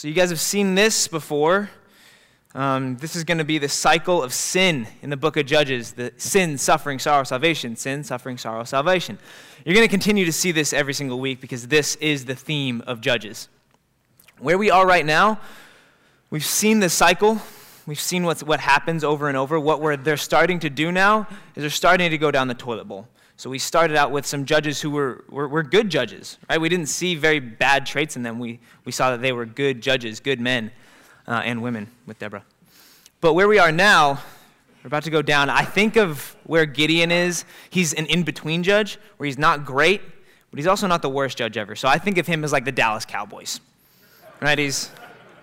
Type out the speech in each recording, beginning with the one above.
So, you guys have seen this before. Um, this is going to be the cycle of sin in the book of Judges the sin, suffering, sorrow, salvation. Sin, suffering, sorrow, salvation. You're going to continue to see this every single week because this is the theme of Judges. Where we are right now, we've seen the cycle. We've seen what's, what happens over and over. What we're, they're starting to do now is they're starting to go down the toilet bowl. So we started out with some judges who were, were, were, good judges, right? We didn't see very bad traits in them. We, we saw that they were good judges, good men uh, and women with Deborah. But where we are now, we're about to go down. I think of where Gideon is. He's an in between judge, where he's not great, but he's also not the worst judge ever. So I think of him as like the Dallas Cowboys. Right? He's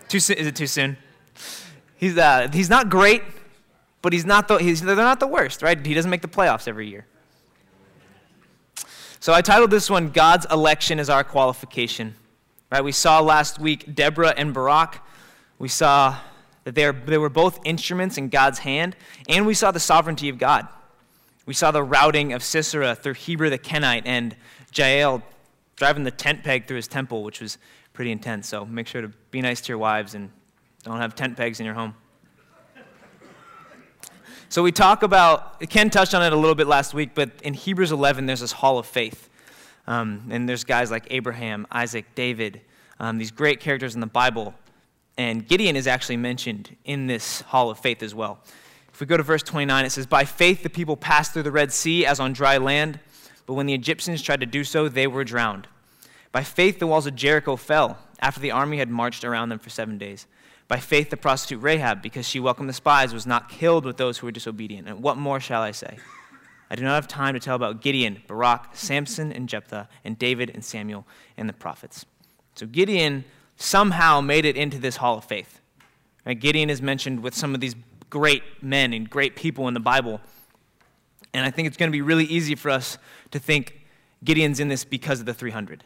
too soon. Is it too soon? He's, uh, he's not great, but he's not the, he's, they're not the worst, right? He doesn't make the playoffs every year. So I titled this one, God's Election is Our Qualification. Right? We saw last week Deborah and Barak. We saw that they, are, they were both instruments in God's hand, and we saw the sovereignty of God. We saw the routing of Sisera through Heber the Kenite and Jael driving the tent peg through his temple, which was pretty intense. So make sure to be nice to your wives and don't have tent pegs in your home. So we talk about, Ken touched on it a little bit last week, but in Hebrews 11, there's this hall of faith. Um, and there's guys like Abraham, Isaac, David, um, these great characters in the Bible. And Gideon is actually mentioned in this hall of faith as well. If we go to verse 29, it says, By faith the people passed through the Red Sea as on dry land, but when the Egyptians tried to do so, they were drowned. By faith, the walls of Jericho fell after the army had marched around them for seven days. By faith, the prostitute Rahab, because she welcomed the spies, was not killed with those who were disobedient. And what more shall I say? I do not have time to tell about Gideon, Barak, Samson, and Jephthah, and David, and Samuel, and the prophets. So Gideon somehow made it into this hall of faith. Right? Gideon is mentioned with some of these great men and great people in the Bible. And I think it's going to be really easy for us to think Gideon's in this because of the 300.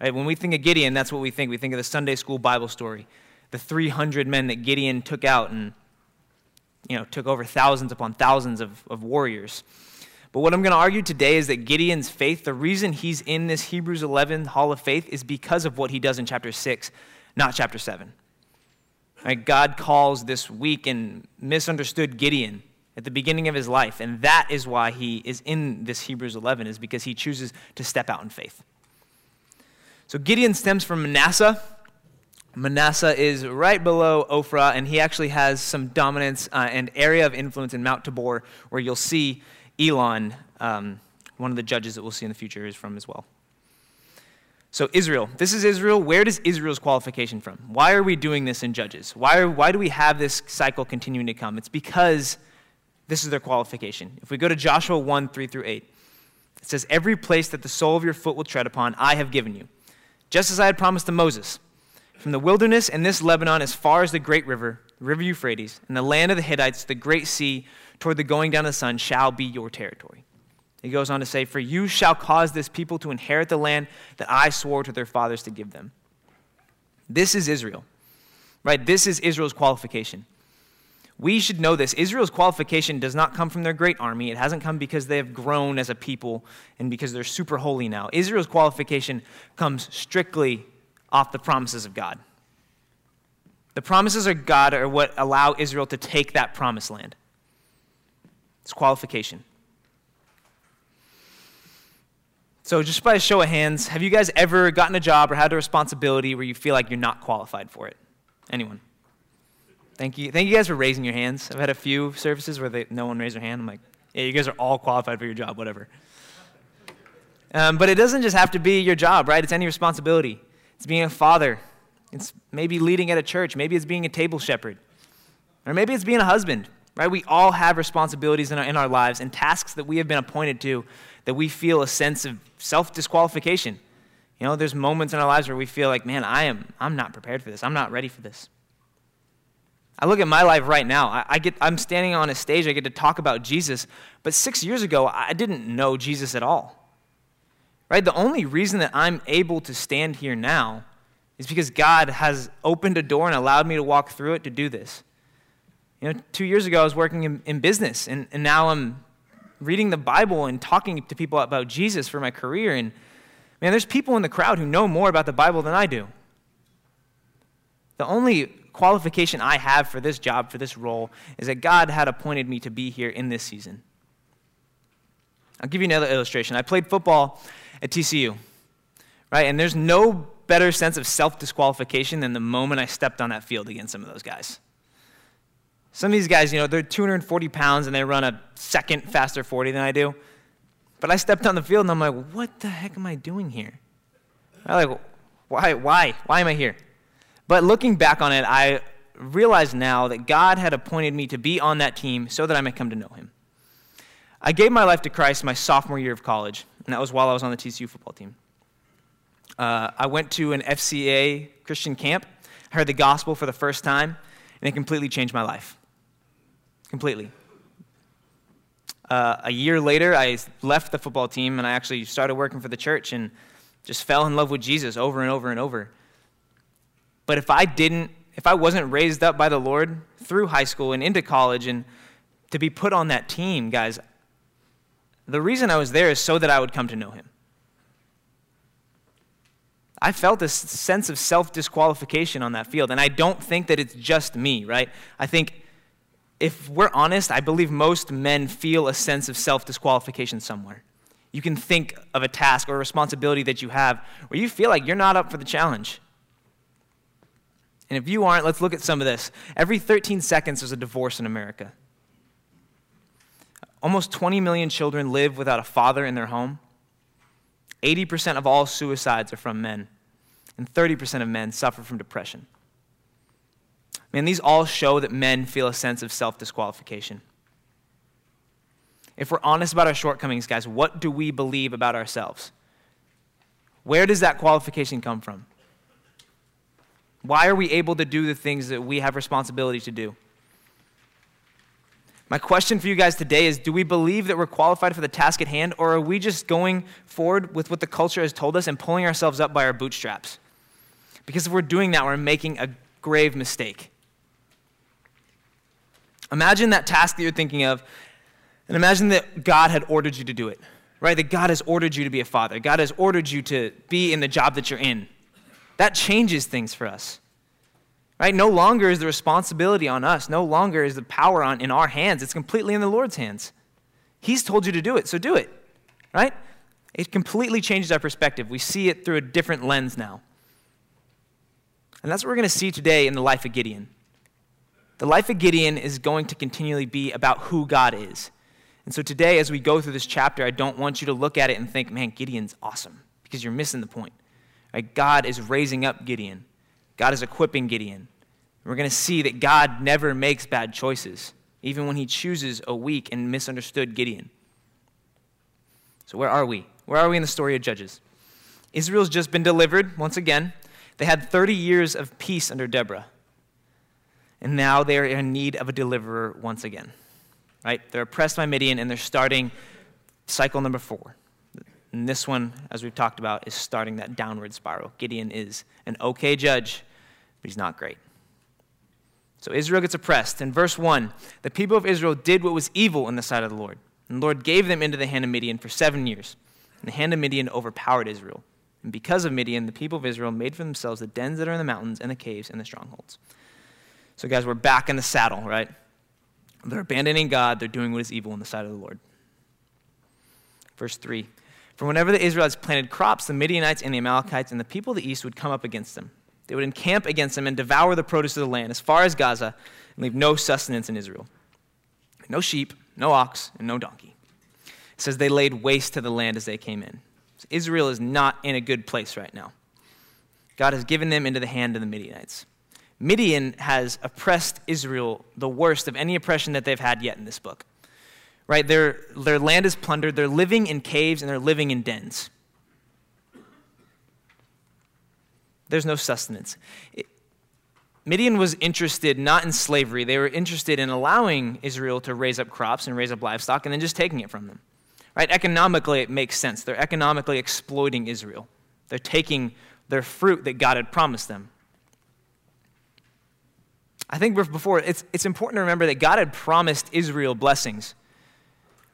Right? When we think of Gideon, that's what we think. We think of the Sunday school Bible story, the 300 men that Gideon took out and you know, took over thousands upon thousands of, of warriors. But what I'm going to argue today is that Gideon's faith, the reason he's in this Hebrews 11 hall of faith is because of what he does in chapter 6, not chapter 7. Right? God calls this weak and misunderstood Gideon at the beginning of his life, and that is why he is in this Hebrews 11, is because he chooses to step out in faith. So Gideon stems from Manasseh. Manasseh is right below Ophrah, and he actually has some dominance uh, and area of influence in Mount Tabor, where you'll see Elon, um, one of the judges that we'll see in the future, is from as well. So, Israel. This is Israel. Where does Israel's qualification from? Why are we doing this in Judges? Why, are, why do we have this cycle continuing to come? It's because this is their qualification. If we go to Joshua 1 3 through 8, it says, Every place that the sole of your foot will tread upon, I have given you just as I had promised to Moses. From the wilderness and this Lebanon as far as the great river, the river Euphrates, and the land of the Hittites, the great sea, toward the going down of the sun, shall be your territory. He goes on to say, For you shall cause this people to inherit the land that I swore to their fathers to give them. This is Israel, right? This is Israel's qualification. We should know this. Israel's qualification does not come from their great army. It hasn't come because they have grown as a people and because they're super holy now. Israel's qualification comes strictly off the promises of God. The promises of God are what allow Israel to take that promised land. It's qualification. So, just by a show of hands, have you guys ever gotten a job or had a responsibility where you feel like you're not qualified for it? Anyone? Thank you. Thank you guys for raising your hands. I've had a few services where they, no one raised their hand. I'm like, yeah, you guys are all qualified for your job, whatever. Um, but it doesn't just have to be your job, right? It's any responsibility. It's being a father. It's maybe leading at a church. Maybe it's being a table shepherd. Or maybe it's being a husband, right? We all have responsibilities in our, in our lives and tasks that we have been appointed to that we feel a sense of self disqualification. You know, there's moments in our lives where we feel like, man, I am, I'm not prepared for this. I'm not ready for this. I look at my life right now. I, I, get, I'm standing on a stage, I get to talk about Jesus, but six years ago, I didn't know Jesus at all. Right? The only reason that I'm able to stand here now is because God has opened a door and allowed me to walk through it to do this. You know, two years ago, I was working in, in business, and, and now I'm reading the Bible and talking to people about Jesus for my career. And man, there's people in the crowd who know more about the Bible than I do. The only qualification I have for this job, for this role, is that God had appointed me to be here in this season. I'll give you another illustration. I played football at TCU, right? And there's no better sense of self disqualification than the moment I stepped on that field against some of those guys. Some of these guys, you know, they're 240 pounds and they run a second faster 40 than I do. But I stepped on the field and I'm like, what the heck am I doing here? I'm like, why, why, why am I here? But looking back on it, I realize now that God had appointed me to be on that team so that I might come to know Him. I gave my life to Christ my sophomore year of college, and that was while I was on the TCU football team. Uh, I went to an FCA Christian camp, heard the gospel for the first time, and it completely changed my life. Completely. Uh, a year later, I left the football team and I actually started working for the church and just fell in love with Jesus over and over and over. But if I didn't, if I wasn't raised up by the Lord through high school and into college and to be put on that team, guys, the reason I was there is so that I would come to know Him. I felt a sense of self disqualification on that field, and I don't think that it's just me, right? I think if we're honest, I believe most men feel a sense of self disqualification somewhere. You can think of a task or a responsibility that you have where you feel like you're not up for the challenge. And if you aren't, let's look at some of this. Every 13 seconds, there's a divorce in America. Almost 20 million children live without a father in their home. 80% of all suicides are from men, and 30% of men suffer from depression. Man, these all show that men feel a sense of self disqualification. If we're honest about our shortcomings, guys, what do we believe about ourselves? Where does that qualification come from? Why are we able to do the things that we have responsibility to do? My question for you guys today is Do we believe that we're qualified for the task at hand, or are we just going forward with what the culture has told us and pulling ourselves up by our bootstraps? Because if we're doing that, we're making a grave mistake. Imagine that task that you're thinking of, and imagine that God had ordered you to do it, right? That God has ordered you to be a father, God has ordered you to be in the job that you're in. That changes things for us. Right? No longer is the responsibility on us. No longer is the power on, in our hands. It's completely in the Lord's hands. He's told you to do it, so do it. Right? It completely changes our perspective. We see it through a different lens now. And that's what we're going to see today in the life of Gideon. The life of Gideon is going to continually be about who God is. And so today, as we go through this chapter, I don't want you to look at it and think, man, Gideon's awesome, because you're missing the point. Right? God is raising up Gideon, God is equipping Gideon. We're going to see that God never makes bad choices, even when he chooses a weak and misunderstood Gideon. So, where are we? Where are we in the story of Judges? Israel's just been delivered once again. They had 30 years of peace under Deborah. And now they're in need of a deliverer once again. Right? They're oppressed by Midian and they're starting cycle number four. And this one, as we've talked about, is starting that downward spiral. Gideon is an okay judge, but he's not great. So Israel gets oppressed. In verse 1, the people of Israel did what was evil in the sight of the Lord. And the Lord gave them into the hand of Midian for seven years. And the hand of Midian overpowered Israel. And because of Midian, the people of Israel made for themselves the dens that are in the mountains and the caves and the strongholds. So, guys, we're back in the saddle, right? They're abandoning God, they're doing what is evil in the sight of the Lord. Verse 3 for whenever the Israelites planted crops, the Midianites and the Amalekites and the people of the east would come up against them. They would encamp against them and devour the produce of the land as far as Gaza and leave no sustenance in Israel. No sheep, no ox, and no donkey. It says they laid waste to the land as they came in. So Israel is not in a good place right now. God has given them into the hand of the Midianites. Midian has oppressed Israel the worst of any oppression that they've had yet in this book right? Their, their land is plundered. They're living in caves and they're living in dens. There's no sustenance. It, Midian was interested not in slavery, they were interested in allowing Israel to raise up crops and raise up livestock and then just taking it from them. Right? Economically, it makes sense. They're economically exploiting Israel, they're taking their fruit that God had promised them. I think before, it's, it's important to remember that God had promised Israel blessings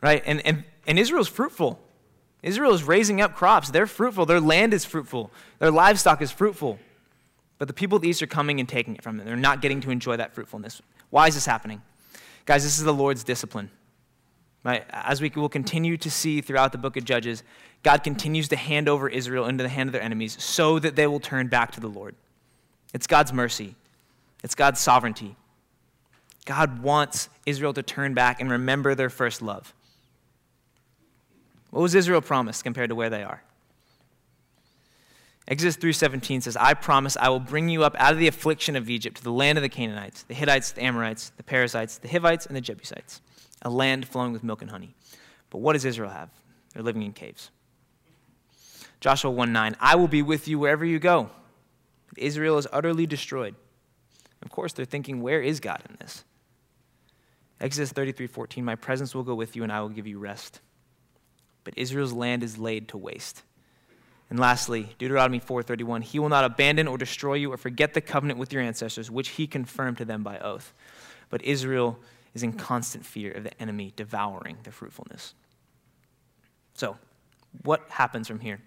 right? And, and, and Israel's fruitful. Israel is raising up crops. They're fruitful. Their land is fruitful. Their livestock is fruitful. But the people of the East are coming and taking it from them. They're not getting to enjoy that fruitfulness. Why is this happening? Guys, this is the Lord's discipline. Right? As we will continue to see throughout the book of Judges, God continues to hand over Israel into the hand of their enemies so that they will turn back to the Lord. It's God's mercy, it's God's sovereignty. God wants Israel to turn back and remember their first love. What was Israel promised compared to where they are? Exodus 3:17 says, "I promise I will bring you up out of the affliction of Egypt to the land of the Canaanites, the Hittites, the Amorites, the Perizzites, the Hivites, and the Jebusites, a land flowing with milk and honey." But what does Israel have? They're living in caves. Joshua 1:9, "I will be with you wherever you go." Israel is utterly destroyed. Of course, they're thinking, "Where is God in this?" Exodus 33:14, "My presence will go with you and I will give you rest." But Israel's land is laid to waste. And lastly, Deuteronomy 4:31, he will not abandon or destroy you or forget the covenant with your ancestors which he confirmed to them by oath. But Israel is in constant fear of the enemy devouring their fruitfulness. So, what happens from here?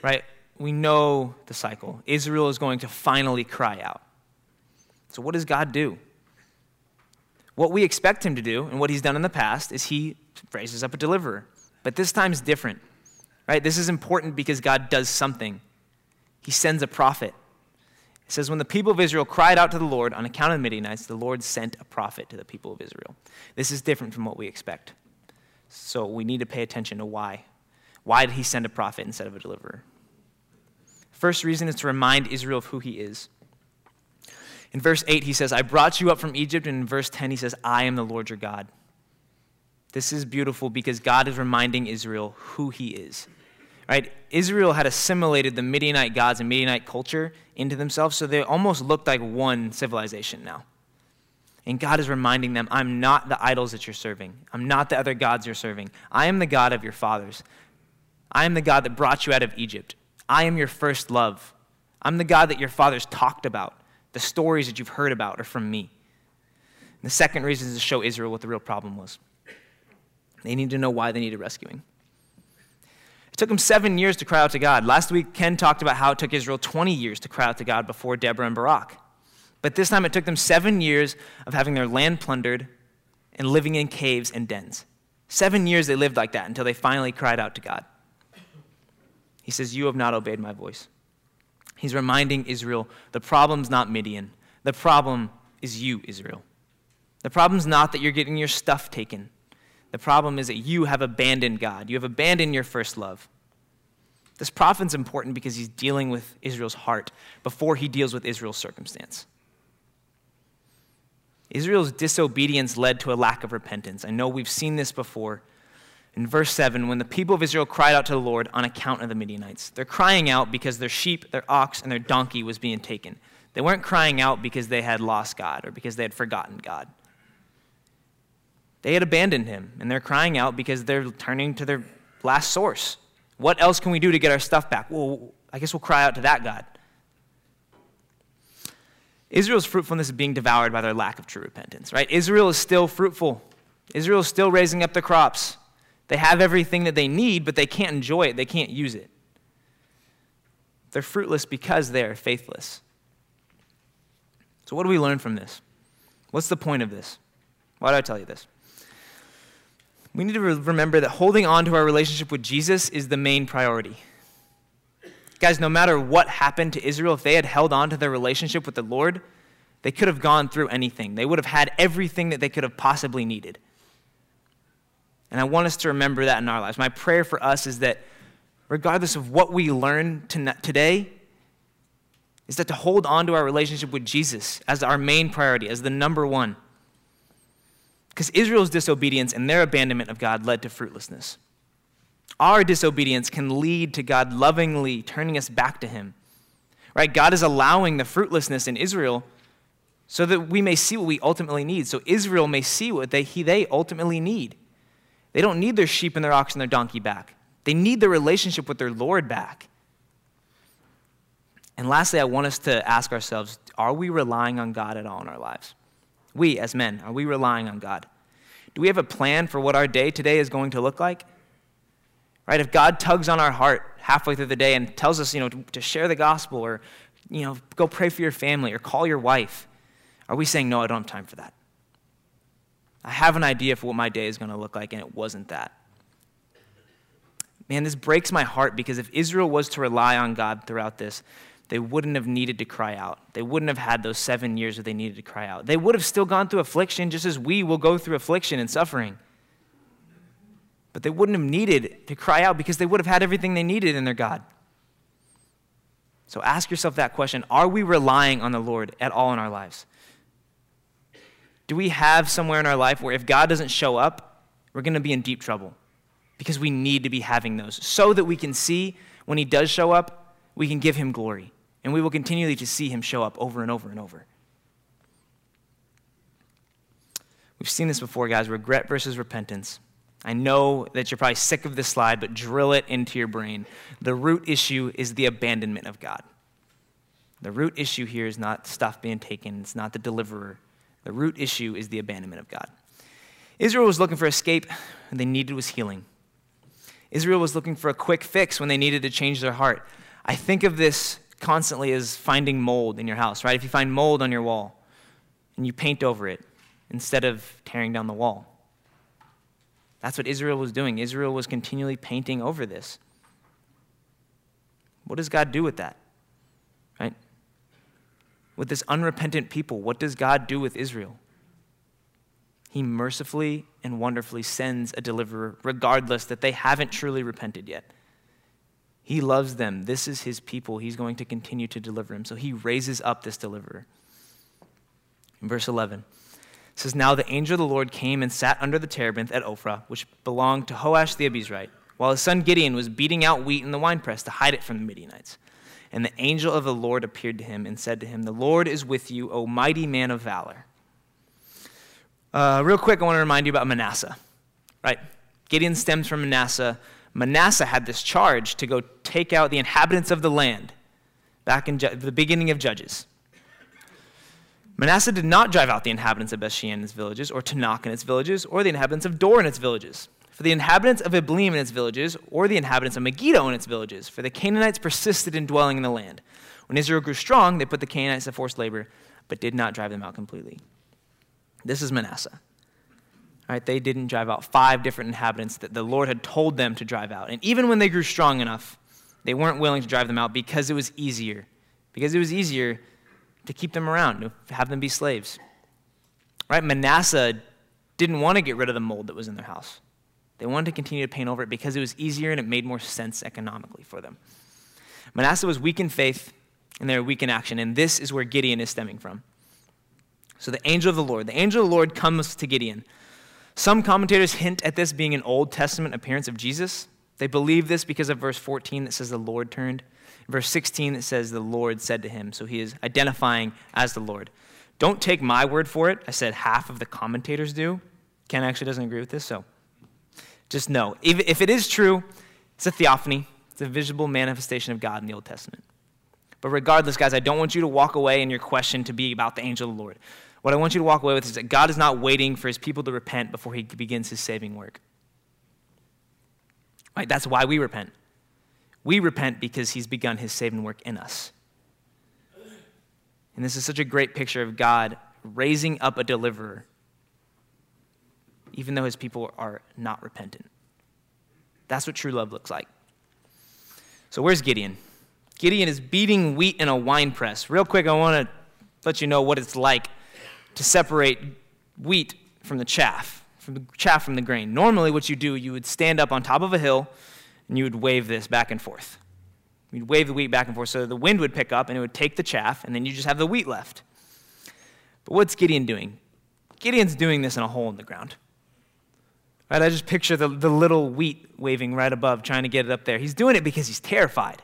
Right? We know the cycle. Israel is going to finally cry out. So, what does God do? What we expect him to do, and what he's done in the past, is he raises up a deliverer. But this time is different. Right? This is important because God does something. He sends a prophet. It says, When the people of Israel cried out to the Lord on account of the Midianites, the Lord sent a prophet to the people of Israel. This is different from what we expect. So we need to pay attention to why. Why did he send a prophet instead of a deliverer? First reason is to remind Israel of who he is. In verse 8, he says, I brought you up from Egypt. And in verse 10, he says, I am the Lord your God. This is beautiful because God is reminding Israel who he is. Right? Israel had assimilated the Midianite gods and Midianite culture into themselves, so they almost looked like one civilization now. And God is reminding them, I'm not the idols that you're serving. I'm not the other gods you're serving. I am the God of your fathers. I am the God that brought you out of Egypt. I am your first love. I'm the God that your fathers talked about. The stories that you've heard about are from me. And the second reason is to show Israel what the real problem was. They need to know why they needed rescuing. It took them seven years to cry out to God. Last week, Ken talked about how it took Israel 20 years to cry out to God before Deborah and Barak. But this time it took them seven years of having their land plundered and living in caves and dens. Seven years they lived like that until they finally cried out to God. He says, You have not obeyed my voice. He's reminding Israel the problem's not Midian, the problem is you, Israel. The problem's not that you're getting your stuff taken. The problem is that you have abandoned God. You have abandoned your first love. This prophet's important because he's dealing with Israel's heart before he deals with Israel's circumstance. Israel's disobedience led to a lack of repentance. I know we've seen this before. In verse 7, when the people of Israel cried out to the Lord on account of the Midianites, they're crying out because their sheep, their ox, and their donkey was being taken. They weren't crying out because they had lost God or because they had forgotten God. They had abandoned him, and they're crying out because they're turning to their last source. What else can we do to get our stuff back? Well, I guess we'll cry out to that God. Israel's fruitfulness is being devoured by their lack of true repentance, right? Israel is still fruitful. Israel is still raising up the crops. They have everything that they need, but they can't enjoy it. They can't use it. They're fruitless because they are faithless. So, what do we learn from this? What's the point of this? Why do I tell you this? We need to remember that holding on to our relationship with Jesus is the main priority. Guys, no matter what happened to Israel, if they had held on to their relationship with the Lord, they could have gone through anything. They would have had everything that they could have possibly needed. And I want us to remember that in our lives. My prayer for us is that regardless of what we learn today, is that to hold on to our relationship with Jesus as our main priority, as the number one. Because Israel's disobedience and their abandonment of God led to fruitlessness. Our disobedience can lead to God lovingly turning us back to Him. Right? God is allowing the fruitlessness in Israel so that we may see what we ultimately need. So Israel may see what they, he, they ultimately need. They don't need their sheep and their ox and their donkey back. They need their relationship with their Lord back. And lastly, I want us to ask ourselves are we relying on God at all in our lives? We, as men, are we relying on God? Do we have a plan for what our day today is going to look like? Right? If God tugs on our heart halfway through the day and tells us, you know, to, to share the gospel or you know, go pray for your family or call your wife? Are we saying, no, I don't have time for that? I have an idea for what my day is going to look like, and it wasn't that. Man, this breaks my heart because if Israel was to rely on God throughout this, they wouldn't have needed to cry out. They wouldn't have had those seven years where they needed to cry out. They would have still gone through affliction just as we will go through affliction and suffering. But they wouldn't have needed to cry out because they would have had everything they needed in their God. So ask yourself that question Are we relying on the Lord at all in our lives? Do we have somewhere in our life where if God doesn't show up, we're going to be in deep trouble? Because we need to be having those so that we can see when He does show up, we can give Him glory. And we will continually to see Him show up over and over and over. We've seen this before, guys regret versus repentance. I know that you're probably sick of this slide, but drill it into your brain. The root issue is the abandonment of God. The root issue here is not stuff being taken, it's not the deliverer. The root issue is the abandonment of God. Israel was looking for escape, and they needed was healing. Israel was looking for a quick fix when they needed to change their heart. I think of this constantly is finding mold in your house, right? If you find mold on your wall and you paint over it instead of tearing down the wall. That's what Israel was doing. Israel was continually painting over this. What does God do with that? Right? With this unrepentant people, what does God do with Israel? He mercifully and wonderfully sends a deliverer, regardless that they haven't truly repented yet. He loves them. This is his people. He's going to continue to deliver him. So he raises up this deliverer. In verse 11, it says, Now the angel of the Lord came and sat under the terebinth at Ophrah, which belonged to Hoash the Abiezrite, while his son Gideon was beating out wheat in the winepress to hide it from the Midianites. And the angel of the Lord appeared to him and said to him, The Lord is with you, O mighty man of valor. Uh, real quick, I want to remind you about Manasseh. Right? Gideon stems from Manasseh. Manasseh had this charge to go take out the inhabitants of the land back in the beginning of Judges. Manasseh did not drive out the inhabitants of Bethshean and its villages, or Taanach and its villages, or the inhabitants of Dor and its villages. For the inhabitants of Ibleam and its villages, or the inhabitants of Megiddo and its villages, for the Canaanites persisted in dwelling in the land. When Israel grew strong, they put the Canaanites to forced labor, but did not drive them out completely. This is Manasseh. Right, they didn't drive out five different inhabitants that the Lord had told them to drive out. And even when they grew strong enough, they weren't willing to drive them out because it was easier. Because it was easier to keep them around, to have them be slaves. Right? Manasseh didn't want to get rid of the mold that was in their house. They wanted to continue to paint over it because it was easier and it made more sense economically for them. Manasseh was weak in faith and they were weak in action, and this is where Gideon is stemming from. So the angel of the Lord, the angel of the Lord comes to Gideon. Some commentators hint at this being an Old Testament appearance of Jesus. They believe this because of verse 14 that says the Lord turned. Verse 16, that says, The Lord said to him. So he is identifying as the Lord. Don't take my word for it. I said half of the commentators do. Ken actually doesn't agree with this, so just know. If, if it is true, it's a theophany, it's a visible manifestation of God in the Old Testament. But regardless, guys, I don't want you to walk away in your question to be about the angel of the Lord. What I want you to walk away with is that God is not waiting for his people to repent before he begins his saving work. Right? That's why we repent. We repent because he's begun his saving work in us. And this is such a great picture of God raising up a deliverer, even though his people are not repentant. That's what true love looks like. So, where's Gideon? Gideon is beating wheat in a wine press. Real quick, I want to let you know what it's like to separate wheat from the chaff, from the chaff from the grain. Normally, what you do, you would stand up on top of a hill and you would wave this back and forth. You'd wave the wheat back and forth so the wind would pick up and it would take the chaff, and then you just have the wheat left. But what's Gideon doing? Gideon's doing this in a hole in the ground. Right? I just picture the, the little wheat waving right above, trying to get it up there. He's doing it because he's terrified.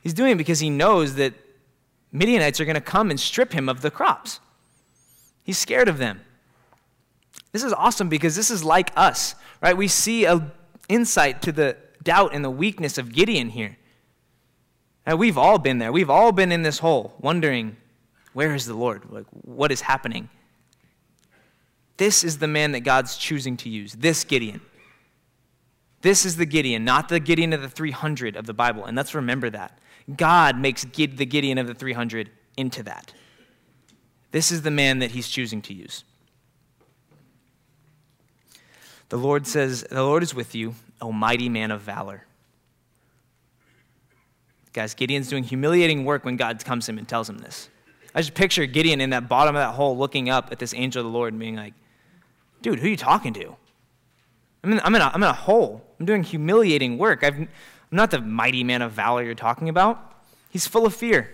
He's doing it because he knows that Midianites are going to come and strip him of the crops. He's scared of them. This is awesome because this is like us, right? We see an insight to the doubt and the weakness of Gideon here. And we've all been there. We've all been in this hole, wondering, where is the Lord? Like, what is happening? This is the man that God's choosing to use, this Gideon. This is the Gideon, not the Gideon of the 300 of the Bible. And let's remember that. God makes the Gideon of the 300 into that. This is the man that he's choosing to use. The Lord says, The Lord is with you, O mighty man of valor. Guys, Gideon's doing humiliating work when God comes to him and tells him this. I just picture Gideon in that bottom of that hole looking up at this angel of the Lord and being like, dude, who are you talking to? I'm in, I'm in, a, I'm in a hole. I'm doing humiliating work. I've, I'm not the mighty man of valor you're talking about. He's full of fear.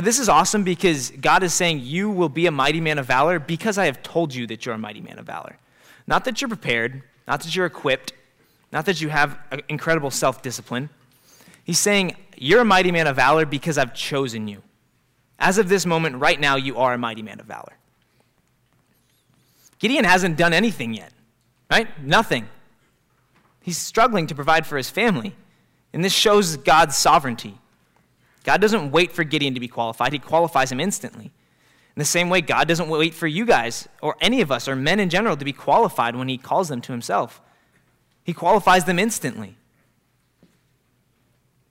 But this is awesome because God is saying, You will be a mighty man of valor because I have told you that you're a mighty man of valor. Not that you're prepared, not that you're equipped, not that you have uh, incredible self discipline. He's saying, You're a mighty man of valor because I've chosen you. As of this moment, right now, you are a mighty man of valor. Gideon hasn't done anything yet, right? Nothing. He's struggling to provide for his family. And this shows God's sovereignty. God doesn't wait for Gideon to be qualified, He qualifies him instantly. In the same way, God doesn't wait for you guys, or any of us, or men in general, to be qualified when He calls them to Himself. He qualifies them instantly.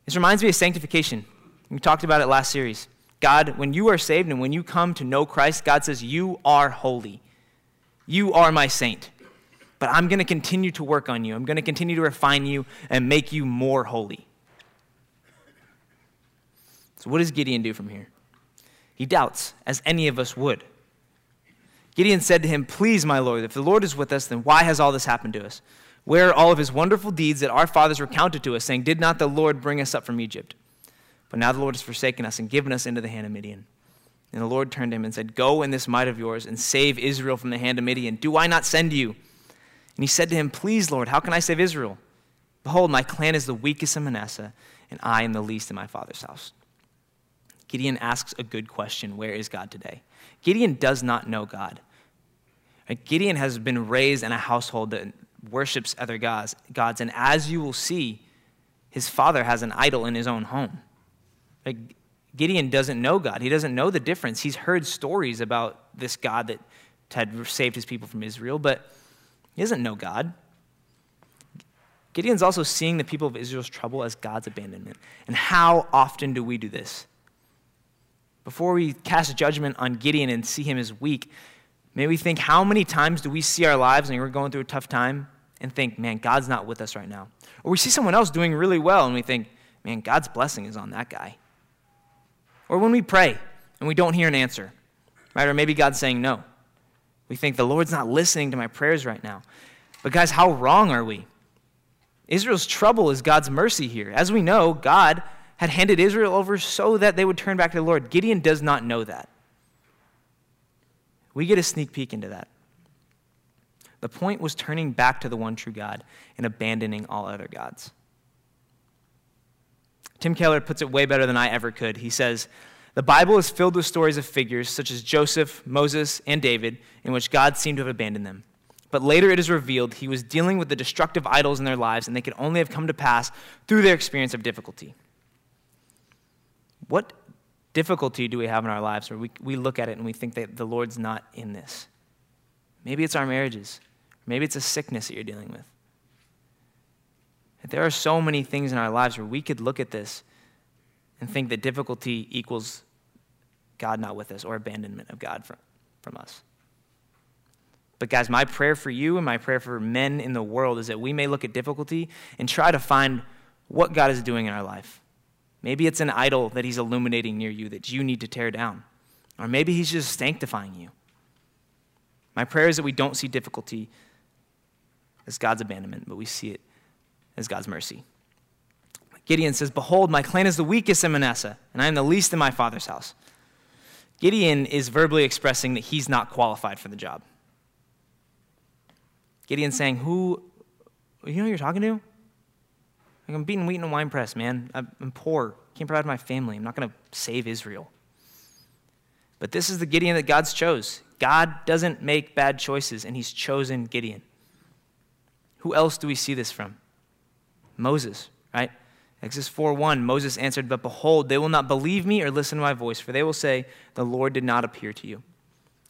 This reminds me of sanctification. We talked about it last series. God, when you are saved and when you come to know Christ, God says, You are holy. You are my saint. But I'm going to continue to work on you. I'm going to continue to refine you and make you more holy. So, what does Gideon do from here? He doubts, as any of us would. Gideon said to him, Please, my Lord, if the Lord is with us, then why has all this happened to us? Where are all of his wonderful deeds that our fathers recounted to us, saying, Did not the Lord bring us up from Egypt? But now the Lord has forsaken us and given us into the hand of Midian. And the Lord turned to him and said, Go in this might of yours and save Israel from the hand of Midian. Do I not send you? And he said to him, Please, Lord, how can I save Israel? Behold, my clan is the weakest in Manasseh, and I am the least in my father's house. Gideon asks a good question Where is God today? Gideon does not know God. Gideon has been raised in a household that worships other gods, gods. And as you will see, his father has an idol in his own home. Like, Gideon doesn't know God. He doesn't know the difference. He's heard stories about this God that had saved his people from Israel, but he doesn't know God. Gideon's also seeing the people of Israel's trouble as God's abandonment. And how often do we do this? Before we cast judgment on Gideon and see him as weak, May we think how many times do we see our lives and we're going through a tough time and think, man, God's not with us right now. Or we see someone else doing really well and we think, man, God's blessing is on that guy. Or when we pray and we don't hear an answer, right? Or maybe God's saying no. We think the Lord's not listening to my prayers right now. But guys, how wrong are we? Israel's trouble is God's mercy here. As we know, God had handed Israel over so that they would turn back to the Lord. Gideon does not know that. We get a sneak peek into that. The point was turning back to the one true God and abandoning all other gods. Tim Keller puts it way better than I ever could. He says, The Bible is filled with stories of figures such as Joseph, Moses, and David, in which God seemed to have abandoned them. But later it is revealed he was dealing with the destructive idols in their lives, and they could only have come to pass through their experience of difficulty. What difficulty do we have in our lives where we, we look at it and we think that the Lord's not in this? Maybe it's our marriages. Maybe it's a sickness that you're dealing with. There are so many things in our lives where we could look at this and think that difficulty equals God not with us or abandonment of God from, from us. But, guys, my prayer for you and my prayer for men in the world is that we may look at difficulty and try to find what God is doing in our life. Maybe it's an idol that he's illuminating near you that you need to tear down. Or maybe he's just sanctifying you. My prayer is that we don't see difficulty as God's abandonment, but we see it as God's mercy. Gideon says, Behold, my clan is the weakest in Manasseh, and I am the least in my father's house. Gideon is verbally expressing that he's not qualified for the job. Gideon's saying, Who, you know who you're talking to? Like, I'm beating wheat in a wine press, man. I'm poor. Can't provide my family. I'm not going to save Israel. But this is the Gideon that God's chose. God doesn't make bad choices, and he's chosen Gideon. Who else do we see this from? Moses, right? Exodus 4:1 Moses answered, "But behold, they will not believe me or listen to my voice, for they will say, the Lord did not appear to you."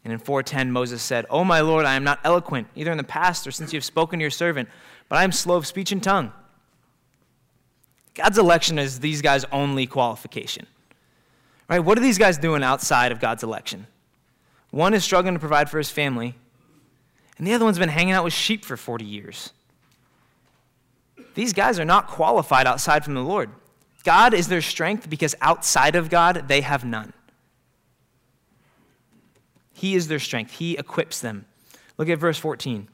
And in 4:10 Moses said, "Oh my Lord, I am not eloquent, either in the past or since you have spoken to your servant, but I am slow of speech and tongue." God's election is these guys' only qualification. Right? What are these guys doing outside of God's election? One is struggling to provide for his family, and the other one's been hanging out with sheep for 40 years. These guys are not qualified outside from the Lord. God is their strength because outside of God, they have none. He is their strength, He equips them. Look at verse 14.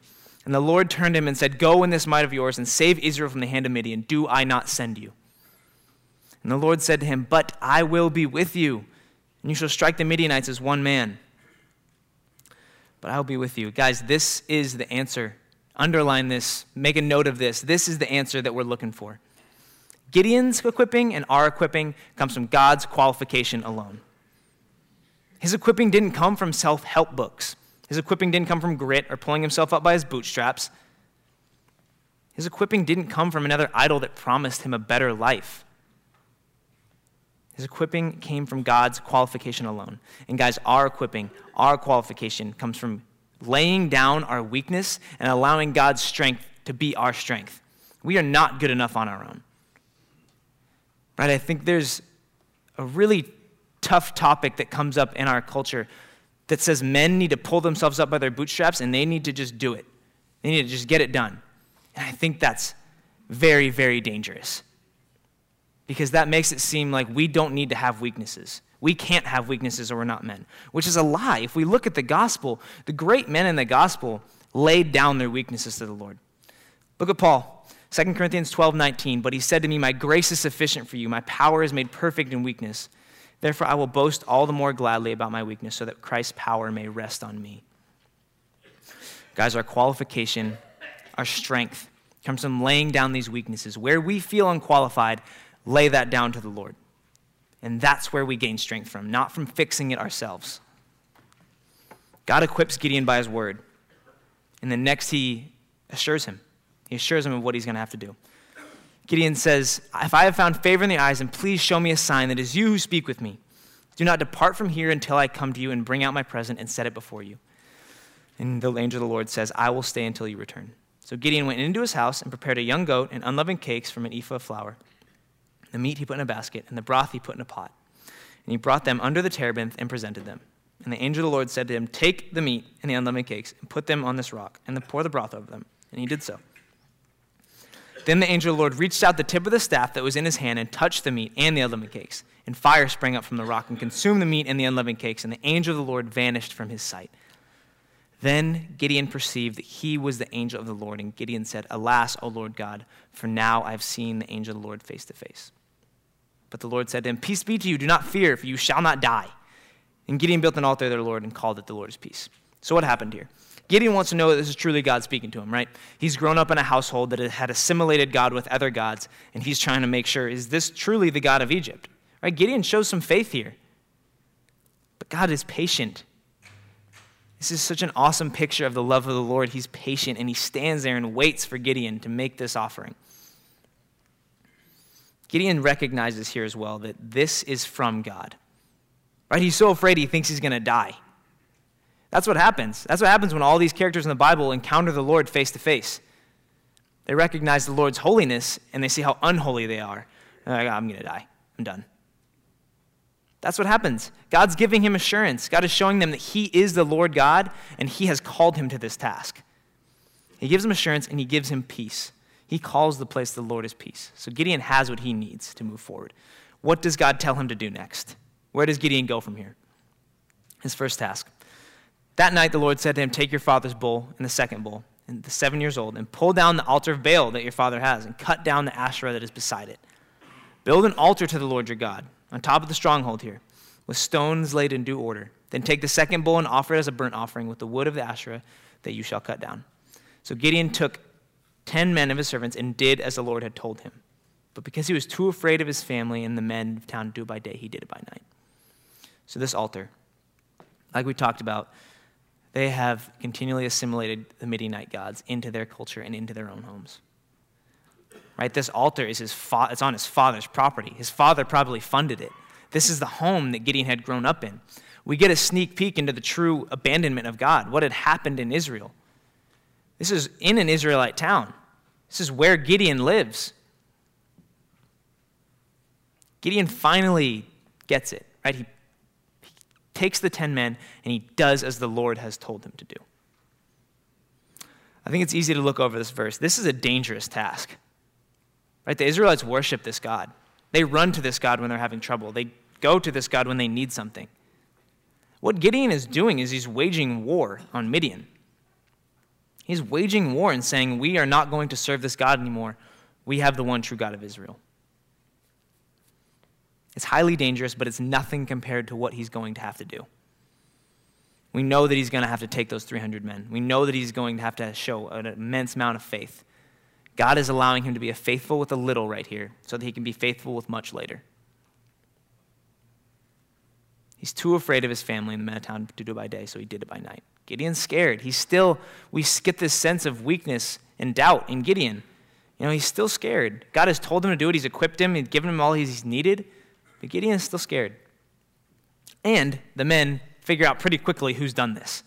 And the Lord turned to him and said, Go in this might of yours and save Israel from the hand of Midian. Do I not send you? And the Lord said to him, But I will be with you, and you shall strike the Midianites as one man. But I will be with you. Guys, this is the answer. Underline this, make a note of this. This is the answer that we're looking for. Gideon's equipping and our equipping comes from God's qualification alone. His equipping didn't come from self help books. His equipping didn't come from grit or pulling himself up by his bootstraps. His equipping didn't come from another idol that promised him a better life. His equipping came from God's qualification alone. And guys, our equipping, our qualification comes from laying down our weakness and allowing God's strength to be our strength. We are not good enough on our own. Right? I think there's a really tough topic that comes up in our culture that says men need to pull themselves up by their bootstraps and they need to just do it. They need to just get it done. And I think that's very, very dangerous because that makes it seem like we don't need to have weaknesses. We can't have weaknesses or we're not men, which is a lie. If we look at the gospel, the great men in the gospel laid down their weaknesses to the Lord. Look at Paul, 2 Corinthians 12 19. But he said to me, My grace is sufficient for you, my power is made perfect in weakness. Therefore, I will boast all the more gladly about my weakness so that Christ's power may rest on me. Guys, our qualification, our strength comes from laying down these weaknesses. Where we feel unqualified, lay that down to the Lord. And that's where we gain strength from, not from fixing it ourselves. God equips Gideon by his word. And then next, he assures him. He assures him of what he's going to have to do. Gideon says, If I have found favor in the eyes, then please show me a sign that it is you who speak with me. Do not depart from here until I come to you and bring out my present and set it before you. And the angel of the Lord says, I will stay until you return. So Gideon went into his house and prepared a young goat and unleavened cakes from an ephah of flour. The meat he put in a basket, and the broth he put in a pot. And he brought them under the terebinth and presented them. And the angel of the Lord said to him, Take the meat and the unleavened cakes and put them on this rock, and pour the broth over them. And he did so. Then the angel of the Lord reached out the tip of the staff that was in his hand and touched the meat and the unleavened cakes. And fire sprang up from the rock and consumed the meat and the unleavened cakes, and the angel of the Lord vanished from his sight. Then Gideon perceived that he was the angel of the Lord, and Gideon said, Alas, O Lord God, for now I have seen the angel of the Lord face to face. But the Lord said to him, Peace be to you, do not fear, for you shall not die. And Gideon built an altar to the Lord and called it the Lord's peace. So what happened here? Gideon wants to know that this is truly God speaking to him, right? He's grown up in a household that had assimilated God with other gods, and he's trying to make sure is this truly the God of Egypt? Right? Gideon shows some faith here. But God is patient. This is such an awesome picture of the love of the Lord. He's patient and he stands there and waits for Gideon to make this offering. Gideon recognizes here as well that this is from God. Right? He's so afraid he thinks he's going to die. That's what happens. That's what happens when all these characters in the Bible encounter the Lord face to face. They recognize the Lord's holiness and they see how unholy they are. Like, I'm going to die. I'm done. That's what happens. God's giving him assurance. God is showing them that he is the Lord God and he has called him to this task. He gives him assurance and he gives him peace. He calls the place the Lord is peace. So Gideon has what he needs to move forward. What does God tell him to do next? Where does Gideon go from here? His first task that night the Lord said to him, Take your father's bull and the second bull, and the seven years old, and pull down the altar of Baal that your father has, and cut down the Asherah that is beside it. Build an altar to the Lord your God on top of the stronghold here, with stones laid in due order. Then take the second bull and offer it as a burnt offering with the wood of the Asherah that you shall cut down. So Gideon took ten men of his servants and did as the Lord had told him. But because he was too afraid of his family and the men of town to do by day, he did it by night. So this altar, like we talked about, they have continually assimilated the Midianite gods into their culture and into their own homes. Right? This altar is his fa- it's on his father's property. His father probably funded it. This is the home that Gideon had grown up in. We get a sneak peek into the true abandonment of God, what had happened in Israel. This is in an Israelite town. This is where Gideon lives. Gideon finally gets it, right? He, takes the 10 men and he does as the Lord has told him to do. I think it's easy to look over this verse. This is a dangerous task. Right? The Israelites worship this God. They run to this God when they're having trouble. They go to this God when they need something. What Gideon is doing is he's waging war on Midian. He's waging war and saying, We are not going to serve this God anymore. We have the one true God of Israel. It's highly dangerous, but it's nothing compared to what he's going to have to do. We know that he's going to have to take those 300 men. We know that he's going to have to show an immense amount of faith. God is allowing him to be faithful with a little right here so that he can be faithful with much later. He's too afraid of his family in the men of town to do it by day, so he did it by night. Gideon's scared. He's still, we get this sense of weakness and doubt in Gideon. You know, he's still scared. God has told him to do it, he's equipped him, he's given him all he's needed, but Gideon is still scared. And the men figure out pretty quickly who's done this.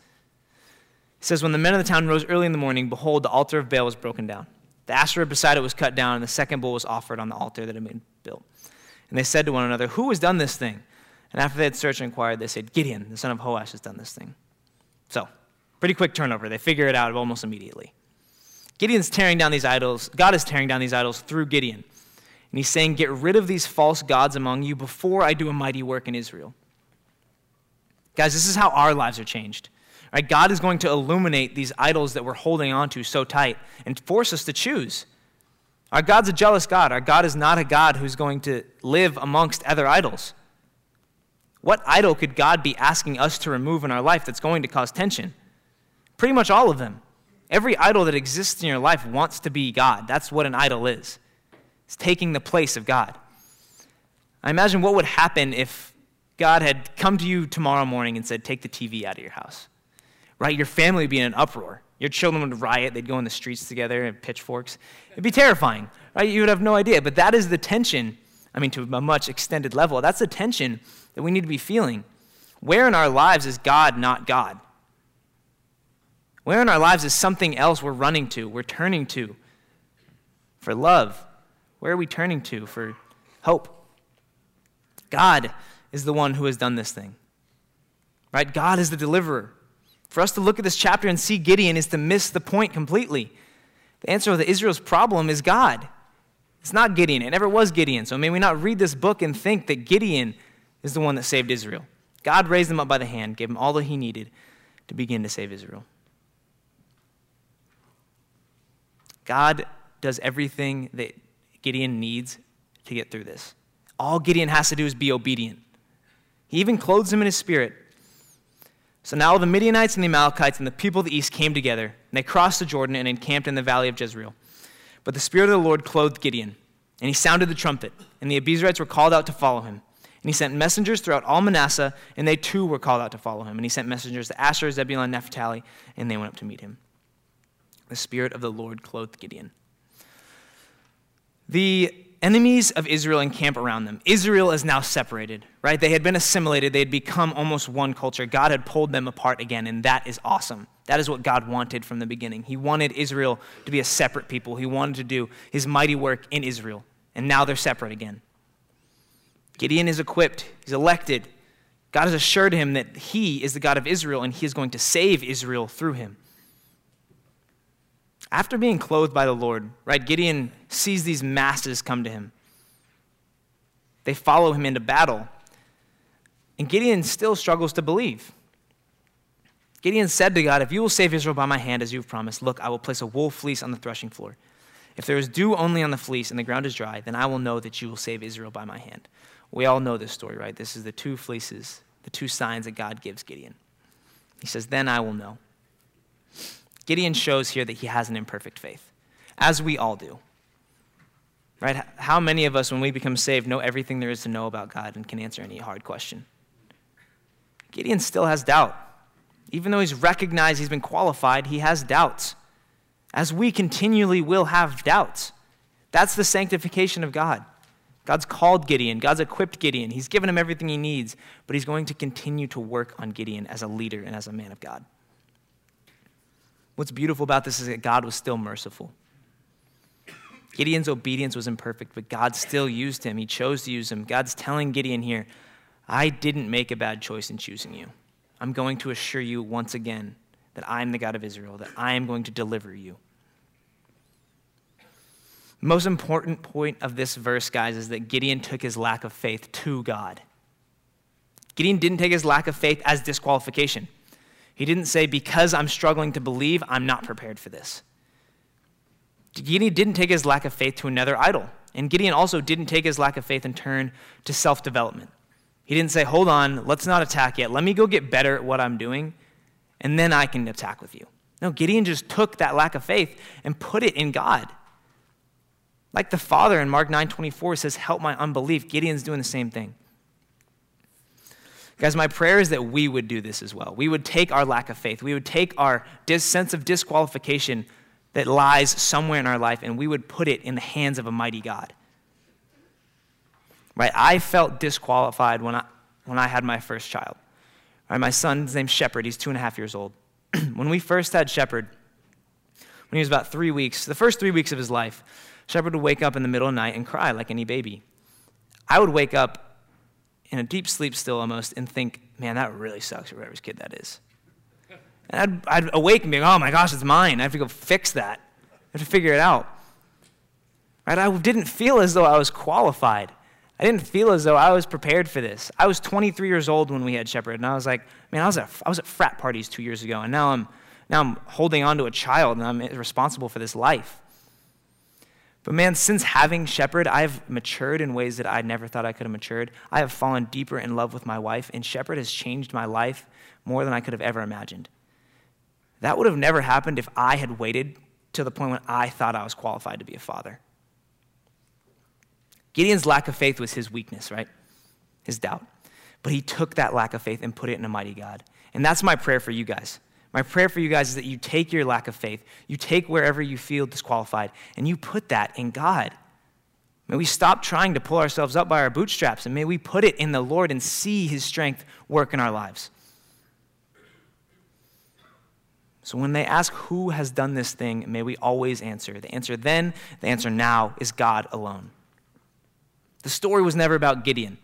It says, When the men of the town rose early in the morning, behold, the altar of Baal was broken down. The Asherah beside it was cut down, and the second bull was offered on the altar that had been built. And they said to one another, Who has done this thing? And after they had searched and inquired, they said, Gideon, the son of Joash, has done this thing. So, pretty quick turnover. They figure it out almost immediately. Gideon's tearing down these idols. God is tearing down these idols through Gideon. And he's saying, Get rid of these false gods among you before I do a mighty work in Israel. Guys, this is how our lives are changed. Right? God is going to illuminate these idols that we're holding on to so tight and force us to choose. Our God's a jealous God. Our God is not a God who's going to live amongst other idols. What idol could God be asking us to remove in our life that's going to cause tension? Pretty much all of them. Every idol that exists in your life wants to be God. That's what an idol is. It's taking the place of God. I imagine what would happen if God had come to you tomorrow morning and said, Take the TV out of your house, right? Your family would be in an uproar. Your children would riot. They'd go in the streets together and pitchforks. It'd be terrifying, right? You would have no idea. But that is the tension, I mean, to a much extended level. That's the tension that we need to be feeling. Where in our lives is God not God? Where in our lives is something else we're running to, we're turning to for love? Where are we turning to for hope? God is the one who has done this thing. Right? God is the deliverer. For us to look at this chapter and see Gideon is to miss the point completely. The answer to Israel's problem is God. It's not Gideon. It never was Gideon. So may we not read this book and think that Gideon is the one that saved Israel. God raised him up by the hand, gave him all that he needed to begin to save Israel. God does everything that Gideon needs to get through this. All Gideon has to do is be obedient. He even clothes him in his spirit. So now the Midianites and the Amalekites and the people of the east came together, and they crossed the Jordan and encamped in the valley of Jezreel. But the Spirit of the Lord clothed Gideon, and he sounded the trumpet, and the Abiezrites were called out to follow him. And he sent messengers throughout all Manasseh, and they too were called out to follow him. And he sent messengers to Asher, Zebulun, and Naphtali, and they went up to meet him. The Spirit of the Lord clothed Gideon. The enemies of Israel encamp around them. Israel is now separated, right? They had been assimilated, they had become almost one culture. God had pulled them apart again, and that is awesome. That is what God wanted from the beginning. He wanted Israel to be a separate people, He wanted to do His mighty work in Israel, and now they're separate again. Gideon is equipped, he's elected. God has assured him that he is the God of Israel and he is going to save Israel through him. After being clothed by the Lord, right, Gideon sees these masses come to him. They follow him into battle. And Gideon still struggles to believe. Gideon said to God, If you will save Israel by my hand, as you've promised, look, I will place a wool fleece on the threshing floor. If there is dew only on the fleece and the ground is dry, then I will know that you will save Israel by my hand. We all know this story, right? This is the two fleeces, the two signs that God gives Gideon. He says, Then I will know. Gideon shows here that he has an imperfect faith, as we all do. Right? How many of us, when we become saved, know everything there is to know about God and can answer any hard question? Gideon still has doubt. Even though he's recognized he's been qualified, he has doubts. As we continually will have doubts. That's the sanctification of God. God's called Gideon, God's equipped Gideon, He's given him everything he needs, but He's going to continue to work on Gideon as a leader and as a man of God. What's beautiful about this is that God was still merciful. Gideon's obedience was imperfect, but God still used him. He chose to use him. God's telling Gideon here, I didn't make a bad choice in choosing you. I'm going to assure you once again that I'm the God of Israel, that I am going to deliver you. The most important point of this verse, guys, is that Gideon took his lack of faith to God. Gideon didn't take his lack of faith as disqualification. He didn't say, because I'm struggling to believe, I'm not prepared for this. Gideon didn't take his lack of faith to another idol. And Gideon also didn't take his lack of faith and turn to self development. He didn't say, hold on, let's not attack yet. Let me go get better at what I'm doing, and then I can attack with you. No, Gideon just took that lack of faith and put it in God. Like the Father in Mark 9:24 says, "Help my unbelief." Gideon's doing the same thing. Guys, my prayer is that we would do this as well. We would take our lack of faith, we would take our dis- sense of disqualification that lies somewhere in our life, and we would put it in the hands of a mighty God. Right? I felt disqualified when I, when I had my first child. Right? My son's name's Shepherd. He's two and a half years old. when we first had Shepherd, when he was about three weeks, the first three weeks of his life, Shepherd would wake up in the middle of the night and cry like any baby. I would wake up in a deep sleep still almost and think, man, that really sucks, whoever's kid that is. And I'd, I'd awake and be like, oh my gosh, it's mine. I have to go fix that. I have to figure it out. Right? I didn't feel as though I was qualified. I didn't feel as though I was prepared for this. I was 23 years old when we had Shepherd, and I was like, man, I was at, I was at frat parties two years ago, and now I'm, now I'm holding on to a child, and I'm responsible for this life. But man, since having Shepherd, I've matured in ways that I never thought I could have matured. I have fallen deeper in love with my wife, and Shepherd has changed my life more than I could have ever imagined. That would have never happened if I had waited to the point when I thought I was qualified to be a father. Gideon's lack of faith was his weakness, right? His doubt. But he took that lack of faith and put it in a mighty God. And that's my prayer for you guys. My prayer for you guys is that you take your lack of faith, you take wherever you feel disqualified, and you put that in God. May we stop trying to pull ourselves up by our bootstraps, and may we put it in the Lord and see his strength work in our lives. So when they ask who has done this thing, may we always answer. The answer then, the answer now is God alone. The story was never about Gideon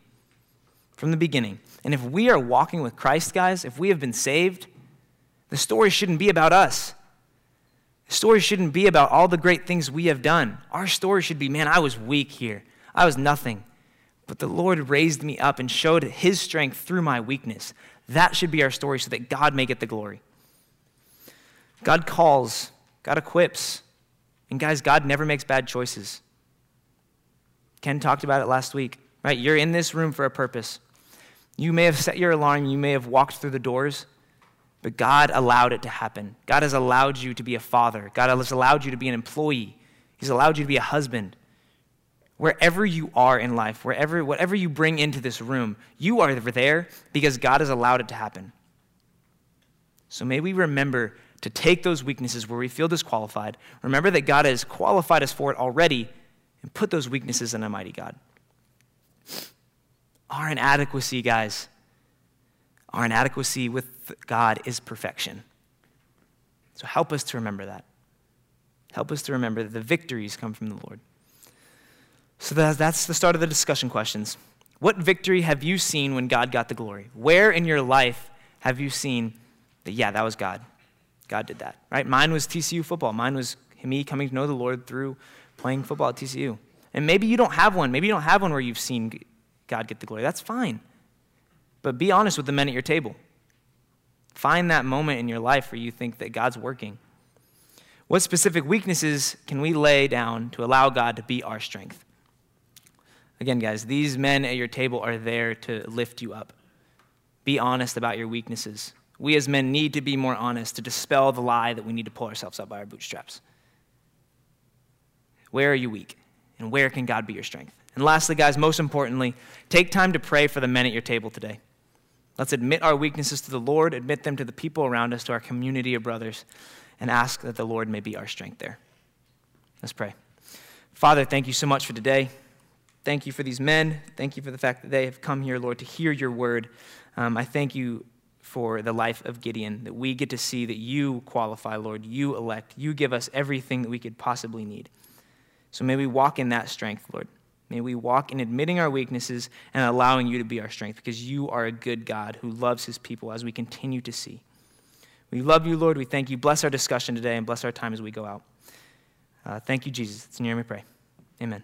from the beginning. And if we are walking with Christ, guys, if we have been saved, the story shouldn't be about us. The story shouldn't be about all the great things we have done. Our story should be man, I was weak here, I was nothing. But the Lord raised me up and showed his strength through my weakness. That should be our story so that God may get the glory. God calls, God equips. And guys, God never makes bad choices. Ken talked about it last week, right? You're in this room for a purpose. You may have set your alarm, you may have walked through the doors, but God allowed it to happen. God has allowed you to be a father. God has allowed you to be an employee. He's allowed you to be a husband. Wherever you are in life, wherever, whatever you bring into this room, you are there because God has allowed it to happen. So may we remember to take those weaknesses where we feel disqualified, remember that God has qualified us for it already, and put those weaknesses in a mighty God. Our inadequacy, guys, our inadequacy with God is perfection. So help us to remember that. Help us to remember that the victories come from the Lord. So that's the start of the discussion questions. What victory have you seen when God got the glory? Where in your life have you seen that, yeah, that was God? God did that, right? Mine was TCU football. Mine was me coming to know the Lord through playing football at TCU. And maybe you don't have one. Maybe you don't have one where you've seen God get the glory. That's fine. But be honest with the men at your table. Find that moment in your life where you think that God's working. What specific weaknesses can we lay down to allow God to be our strength? Again, guys, these men at your table are there to lift you up. Be honest about your weaknesses. We as men need to be more honest to dispel the lie that we need to pull ourselves up by our bootstraps. Where are you weak? And where can God be your strength? And lastly, guys, most importantly, take time to pray for the men at your table today. Let's admit our weaknesses to the Lord, admit them to the people around us, to our community of brothers, and ask that the Lord may be our strength there. Let's pray. Father, thank you so much for today. Thank you for these men. Thank you for the fact that they have come here, Lord, to hear your word. Um, I thank you for the life of Gideon, that we get to see that you qualify, Lord, you elect, you give us everything that we could possibly need. So may we walk in that strength, Lord. May we walk in admitting our weaknesses and allowing you to be our strength because you are a good God who loves his people as we continue to see. We love you, Lord. We thank you. Bless our discussion today and bless our time as we go out. Uh, thank you, Jesus. It's in your name we pray. Amen.